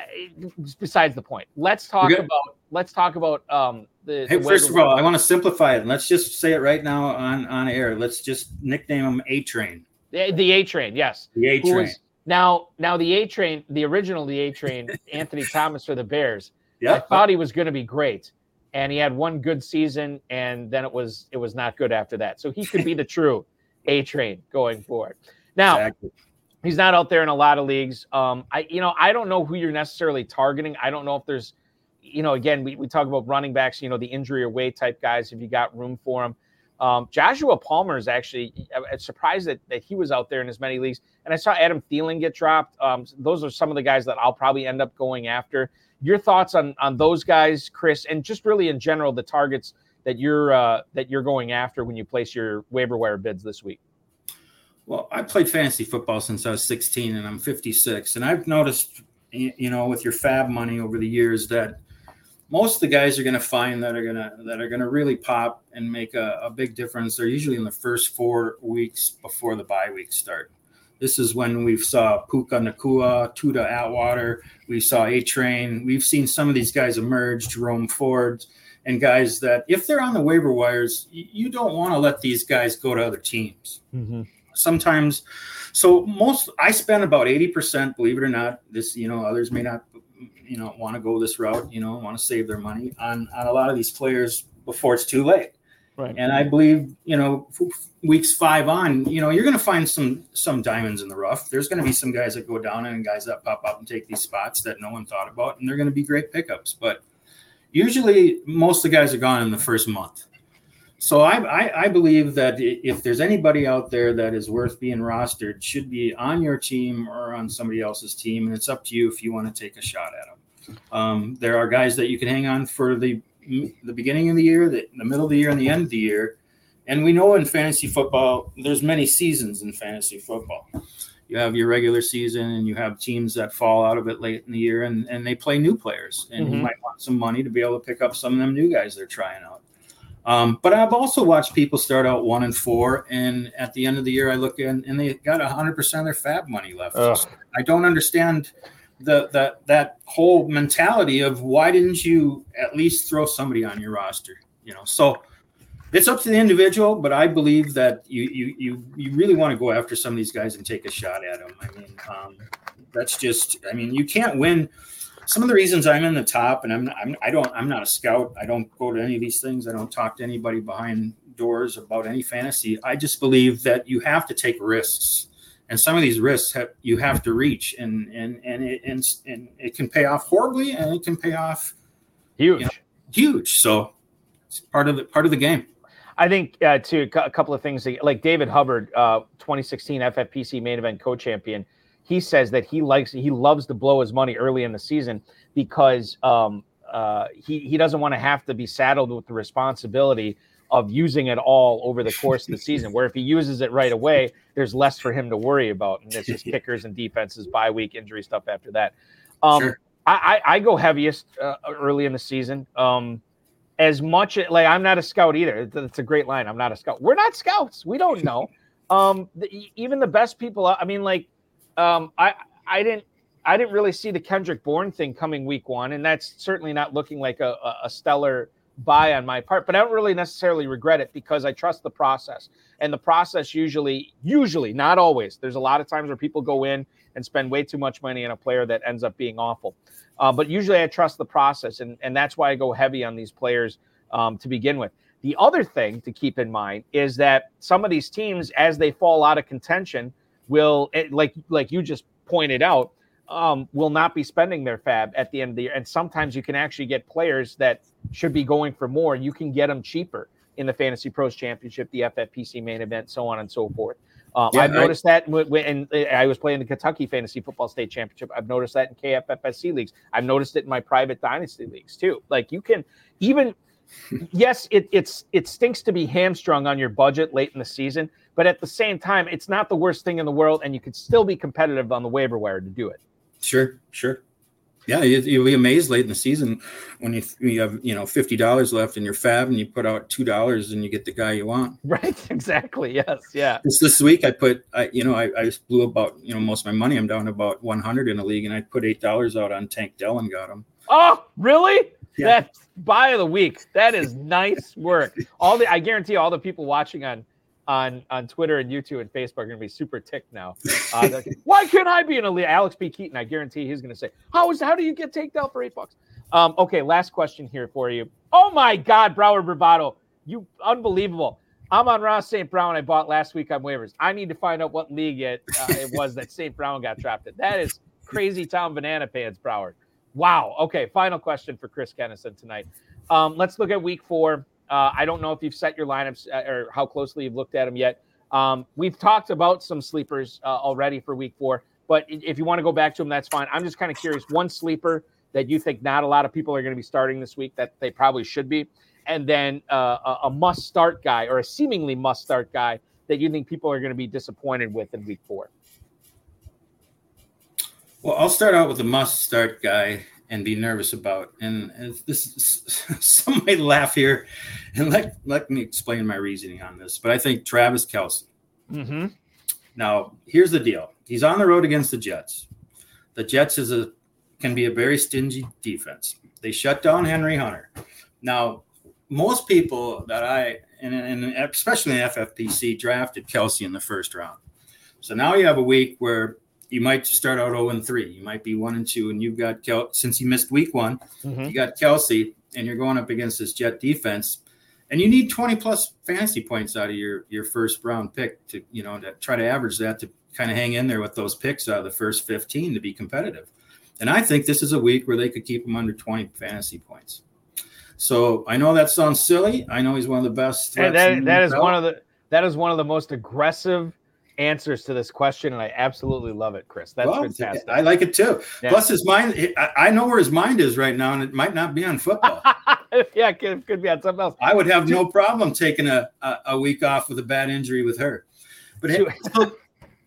besides the point. Let's talk about let's talk about um, the. Hey, the first of all, I want to simplify it. Let's just say it right now on on air. Let's just nickname him A Train. The, the A Train, yes. The A Train. Now, now the A Train, the original the A Train, Anthony Thomas for the Bears. Yeah, I thought he was going to be great, and he had one good season, and then it was it was not good after that. So he could be the true A Train going forward. Now, exactly. He's not out there in a lot of leagues. Um, I, you know, I don't know who you're necessarily targeting. I don't know if there's, you know, again, we, we talk about running backs, you know, the injury away type guys, if you got room for them. Um, Joshua Palmer is actually I'm surprised that, that he was out there in as many leagues. And I saw Adam Thielen get dropped. Um, those are some of the guys that I'll probably end up going after. Your thoughts on on those guys, Chris, and just really in general the targets that you're uh, that you're going after when you place your waiver wire bids this week. Well, I played fantasy football since I was 16 and I'm 56. And I've noticed, you know, with your FAAB money over the years that most of the guys are going to find that are going to that are going to really pop and make a, a, big difference. They're usually in the first four weeks before the bye weeks start. This is when we've saw Puka Nacua Tutu Atwell. We saw A Train. We've seen some of these guys emerge, Jerome Ford, and guys that if they're on the waiver wires, you don't want to let these guys go to other teams. Mm-hmm sometimes so most i spend about 80% believe it or not this you know others may not you know want to go this route, you know, want to save their money on on a lot of these players before it's too late. Right. And I believe, you know, weeks five on, you know, you're going to find some some diamonds in the rough. There's going to be some guys that go down and guys that pop up and take these spots that no one thought about, and they're going to be great pickups. But usually, most of the guys are gone in the first month. So I, I, I believe that if there's anybody out there that is worth being rostered, should be on your team or on somebody else's team, and it's up to you if you want to take a shot at them. Um, there are guys that you can hang on for the the beginning of the year, the, the middle of the year, and the end of the year. And we know in fantasy football, there's many seasons in fantasy football. You have your regular season, and you have teams that fall out of it late in the year, and, and they play new players. And mm-hmm. you might want some money to be able to pick up some of them new guys they're trying out. Um, but I've also watched people start out one and four, and at the end of the year, I look in and they got 100% of their FAAB money left. I don't understand the that that whole mentality of why didn't you at least throw somebody on your roster? You know, so it's up to the individual, but I believe that you you you you really want to go after some of these guys and take a shot at them. I mean, um, that's just I mean, you can't win. Some of the reasons I'm in the top, and I'm, I'm I don't I'm not a scout. I don't go to any of these things. I don't talk to anybody behind doors about any fantasy. I just believe that you have to take risks and some of these risks have, you have to reach and and and it, and, and it can pay off horribly and it can pay off huge you know, huge so it's part of the part of the game i think uh, to a couple of things like david hubbard uh, 2016 ffpc main event co-champion he says that he likes he loves to blow his money early in the season because um, uh, he he doesn't want to have to be saddled with the responsibility of using it all over the course of the season. Where if he uses it right away, there's less for him to worry about, and it's just kickers and defenses, bye week injury stuff after that. Um, sure. I, I, I, go heaviest uh, early in the season. Um, as much like I'm not a scout either. It's a great line. I'm not a scout. We're not scouts. We don't know. Um, the, even the best people. I mean, like, um, I I didn't I didn't really see the Kendrick Bourne thing coming week one, and that's certainly not looking like a, a stellar buy on my part, but I don't really necessarily regret it because I trust the process. And the process usually, usually, not always, there's a lot of times where people go in and spend way too much money on a player that ends up being awful. Uh, but usually I trust the process, and, and that's why I go heavy on these players um, to begin with. The other thing to keep in mind is that some of these teams, as they fall out of contention, will, eh, like like you just pointed out, um, will not be spending their FAAB at the end of the year. And sometimes you can actually get players that should be going for more. You can get them cheaper in the Fantasy Pros Championship, the FFPC main event, so on and so forth. Um, yeah, I've noticed that when I was playing the Kentucky Fantasy Football State Championship. I've noticed that in KFFSC leagues. I've noticed it in my private dynasty leagues too. Like you can even, yes, it it's it stinks to be hamstrung on your budget late in the season, but at the same time, it's not the worst thing in the world, and you could still be competitive on the waiver wire to do it. Sure, sure. Yeah, you, will be amazed late in the season when you you have you know fifty dollars left in your FAAB and you put out two dollars and you get the guy you want. Right. Exactly. Yes. Yeah. This this week I put I you know I, I blew about you know most of my money. I'm down about one hundred in the league and I put eight dollars out on Tank Dell and got him. Oh, really? Yeah. That's buy of the week. That is nice work. All the I guarantee all the people watching on on on Twitter and YouTube and Facebook are going to be super ticked now. Uh, like, Why can't I be an elite? Alex P. Keaton, I guarantee he's going to say, "How is how do you get takedown for eight bucks?" Um, okay, last question here for you. Oh my God, Broward Bravado, you unbelievable. Amon-Ra St. Brown. I bought last week on waivers. I need to find out what league it uh, it was that St. Brown got trapped drafted. That is crazy town banana pants, Broward. Wow. Okay, final question for Chris Kennison tonight. Um, let's look at week four. Uh, I don't know if you've set your lineups uh, or how closely you've looked at them yet. Um, we've talked about some sleepers uh, already for week four, but if you want to go back to them, that's fine. I'm just kind of curious one sleeper that you think not a lot of people are going to be starting this week that they probably should be, and then uh, a, must start guy or a seemingly must start guy that you think people are going to be disappointed with in week four. Well, I'll start out with a must start guy and be nervous about. And, and this is, some might laugh here, and let let me explain my reasoning on this. But I think Travis Kelce. Mm-hmm. Now, here's the deal: he's on the road against the Jets. The Jets is a can be a very stingy defense. They shut down Henry Hunter. Now, most people that I and, and especially in FFPC drafted Kelce in the first round. So now you have a week where you might start out 0 and 3. You might be 1 and 2, and you've got Kel- since you missed week one, mm-hmm. you got Kelce, and you're going up against this Jet defense, and you need 20 plus fantasy points out of your your first round pick to you know to try to average that to kind of hang in there with those picks out of the first 15 to be competitive. And I think this is a week where they could keep him under 20 fantasy points. So I know that sounds silly. I know he's one of the best. And that, that is one of the that is one of the most aggressive answers to this question, and I absolutely love it, Chris. That's well, fantastic. I like it too. Yeah. Plus, his mind, I know where his mind is right now, and it might not be on football. yeah, it could, could be on something else. I would have no problem taking a, a, a week off with a bad injury with her. But hey,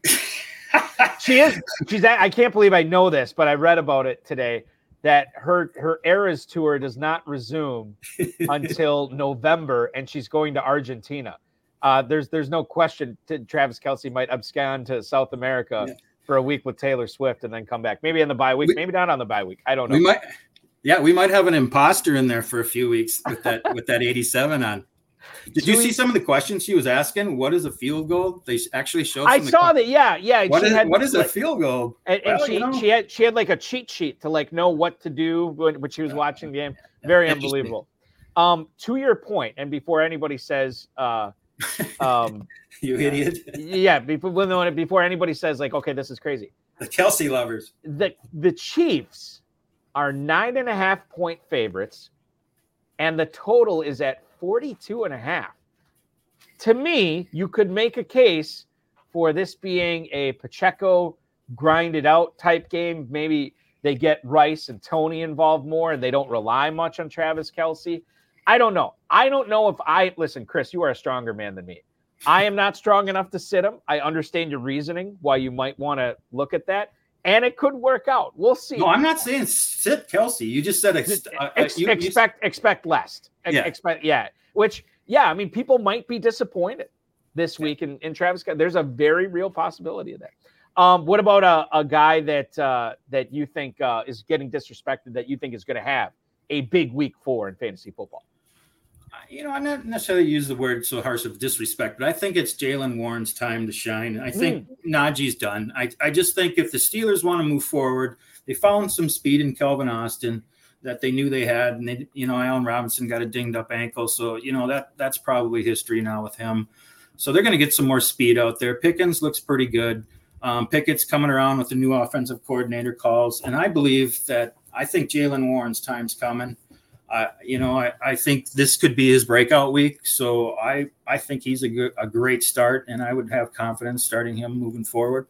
she is. She's. I can't believe I know this, but I read about it today that her her Eras tour does not resume until November, and she's going to Argentina. Uh, there's there's no question Travis Kelce might abscond to South America yeah. for a week with Taylor Swift and then come back. Maybe on the bye week, we, maybe not on the bye week. I don't know. We might, yeah, we might have an imposter in there for a few weeks with that with that 87 on. Did you see some of the questions she was asking? What is a field goal? They actually showed. I saw that. Yeah, yeah. What is, had, what is like, a field goal? And, and well, she you know. she had she had like a cheat sheet to like know what to do when, when she was watching the game. Very unbelievable. Um, to your point, and before anybody says, uh, um, you idiot. yeah, before before anybody says like, okay, this is crazy. The Kelce lovers. The the Chiefs are nine and a half point favorites, and the total is at 42 and a half. To me, you could make a case for this being a Pacheco grinded out type game. Maybe they get Rice and Toney involved more and they don't rely much on Travis Kelce. I don't know. I don't know if I listen, Chris, you are a stronger man than me. I am not strong enough to sit him. I understand your reasoning why you might want to look at that and it could work out. We'll see. No, I'm not saying sit Kelce. You just said ex- uh, ex- you, expect you... expect less. Yeah. Expect yeah. Which yeah, I mean, people might be disappointed this week in, in Travis. There's a very real possibility of that. Um, what about a, a guy that uh, that you think uh, is getting disrespected that you think is going to have a big week four in fantasy football? You know, I'm not necessarily use the word so harsh of disrespect, but I think it's Jaylen Warren's time to shine. I think mm. Najee's done. I, I just think if the Steelers want to move forward, they found some speed in Calvin Austin that they knew they had, and they, you know, Allen Robinson got a dinged up ankle, so you know that that's probably history now with him. So they're going to get some more speed out there. Pickens looks pretty good. Um, Pickett's coming around with the new offensive coordinator calls, and I believe that I think Jaylen Warren's time's coming. I, you know, I, I think this could be his breakout week. So I, I think he's a, good, a great start, and I would have confidence starting him moving forward.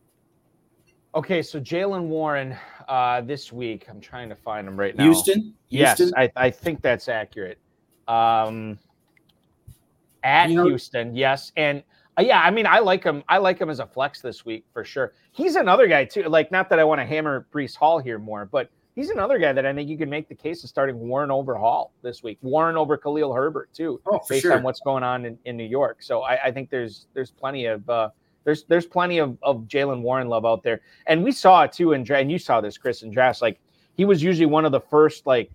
Okay, so Jaylen Warren uh, this week, I'm trying to find him right now. Houston? Yes, I, I think that's accurate. Um, at you know, Houston, yes, and uh, yeah, I mean, I like him. I like him as a flex this week for sure. He's another guy too. Like, not that I want to hammer Breece Hall here more, but he's another guy that I think you can make the case of starting Warren over Hall this week. Warren over Khalil Herbert too, oh, based sure. on what's going on in, in New York. So I, I think there's there's plenty of uh, there's there's plenty of, of Jaylen Warren love out there, and we saw it too in and you saw this Chris in drafts. Like he was usually one of the first like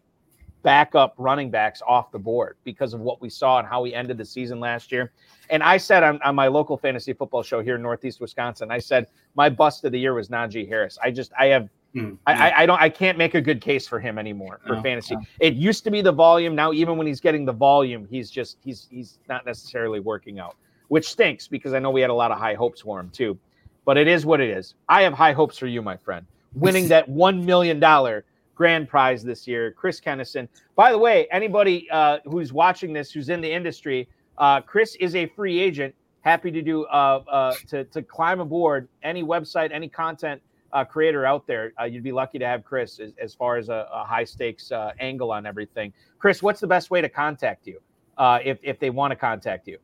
backup running backs off the board because of what we saw and how he ended the season last year. And I said on, on my local fantasy football show here in Northeast Wisconsin, I said my bust of the year was Najee Harris. I just I have Mm, I, I, I, don't I can't make a good case for him anymore for no, fantasy. No. It used to be the volume. Now even when he's getting the volume, he's just he's he's not necessarily working out, which stinks because I know we had a lot of high hopes for him too. But it is what it is. I have high hopes for you, my friend. Winning that one million dollar grand prize this year, Chris Kennison. By the way, anybody uh, who's watching this, who's in the industry, uh, Chris is a free agent. Happy to do uh, uh to to climb aboard any website, any content uh, creator out there, uh, you'd be lucky to have Chris as, as far as a, a high stakes uh, angle on everything. Chris, what's the best way to contact you uh, if, if they want to contact you?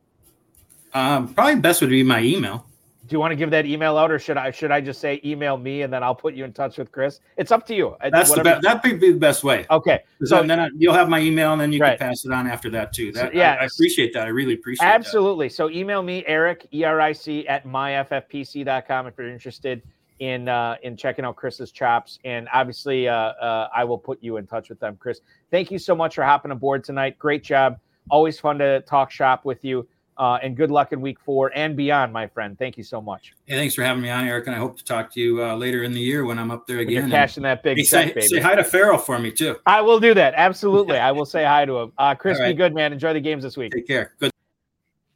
Um, probably best would be my email. Do you want to give that email out, or should I should I just say email me and then I'll put you in touch with Chris? It's up to you. That's the best. That'd be the best way. Okay, so then I, you'll have my email, and then you right. can pass it on after that too. That, so, yeah, I, I, appreciate that. I really appreciate. Absolutely. That. So email me Eric E R I C at myffpc.com if you're interested in uh, in checking out Chris's chops. And obviously, uh, uh, I will put you in touch with them. Chris, thank you so much for hopping aboard tonight. Great job. Always fun to talk shop with you. Uh, and good luck in week four and beyond, my friend. Thank you so much. Hey, thanks for having me on, Eric. And I hope to talk to you uh, later in the year when I'm up there again. When you're cashing that big hey, check, say, baby. say hi to Farrell for me too. I will do that. Absolutely. I will say hi to him. Uh, Chris, right. be good, man. Enjoy the games this week. Take care. Good.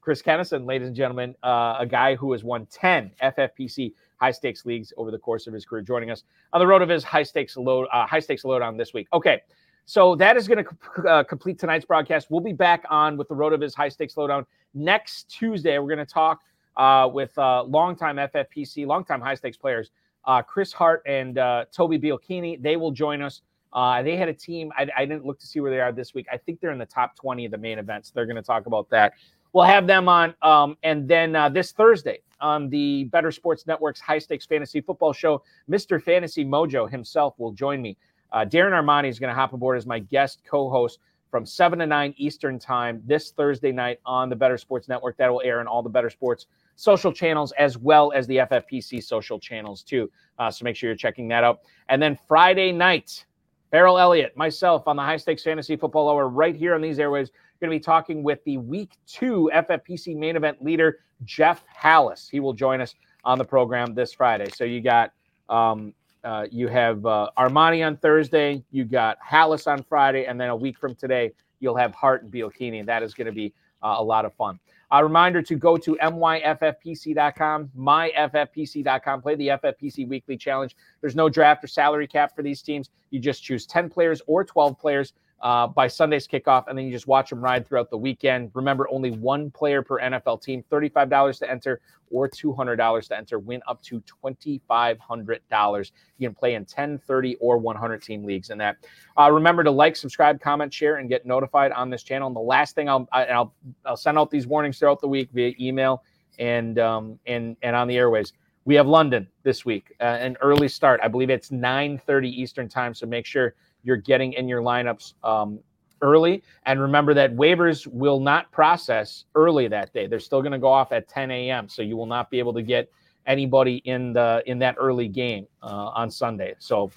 Chris Kennison, ladies and gentlemen, uh, a guy who has won 10 FFPC high stakes leagues over the course of his career, joining us on the RotoViz high stakes load, uh, high stakes lowdown this week. Okay, so that is going to uh, complete tonight's broadcast. We'll be back on with the RotoViz high stakes lowdown next Tuesday. We're going to talk uh, with uh, longtime FFPC, longtime high stakes players, uh, Chris Hart and uh, Toby Bielkini. They will join us. Uh, they had a team. I, I didn't look to see where they are this week. I think they're in the top 20 of the main events. They're going to talk about that. We'll have them on. Um, and then uh, this Thursday on the Better Sports Network's High Stakes Fantasy Football Show, Mr. Fantasy Mojo himself will join me. Uh, Darren Armani is going to hop aboard as my guest co host from 7 to 9 Eastern Time this Thursday night on the Better Sports Network. That will air on all the Better Sports social channels as well as the FFPC social channels, too. Uh, so make sure you're checking that out. And then Friday night, Beryl Elliott, myself on the High Stakes Fantasy Football Hour right here on these airways. Going to be talking with the Week Two FFPC main event leader Jeff Hallis. He will join us on the program this Friday. So you got um, uh, you have uh, Armani on Thursday, you got Hallis on Friday, and then a week from today you'll have Hart and Bielkini, and that is going to be uh, a lot of fun. A reminder to go to myffpc.com, myffpc.com, play the FFPC Weekly Challenge. There's no draft or salary cap for these teams. You just choose 10 players or 12 players uh, by Sunday's kickoff, and then you just watch them ride throughout the weekend. Remember, only one player per NFL team, $35 to enter or $200 to enter. Win up to $2,500. You can play in 10, 30, or 100 team leagues in that. Uh, remember to like, subscribe, comment, share, and get notified on this channel. And the last thing I'll, I, I'll, I'll send out these warnings throughout the week via email and, um, and, and on the airways. We have London this week, uh, an early start. I believe it's 9:30 Eastern time. So make sure you're getting in your lineups um, early. And remember that waivers will not process early that day. They're still going to go off at 10 a.m. So you will not be able to get anybody in the in that early game uh, on Sunday. So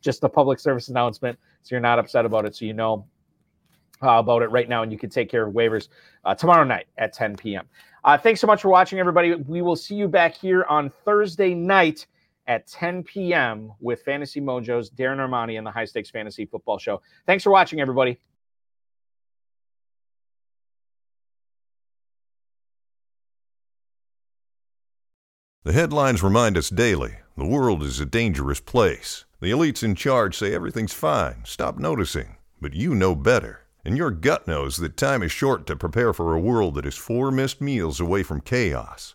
just a public service announcement, so you're not upset about it. So you know uh, about it right now, and you can take care of waivers uh, tomorrow night at 10 p.m. Uh, thanks so much for watching, everybody. We will see you back here on Thursday night at 10 p.m. with Fantasy Mojo's Darren Armani and the High Stakes Fantasy Football Show. Thanks for watching, everybody. The headlines remind us daily the world is a dangerous place. The elites in charge say everything's fine, stop noticing. But you know better. And your gut knows that time is short to prepare for a world that is four missed meals away from chaos.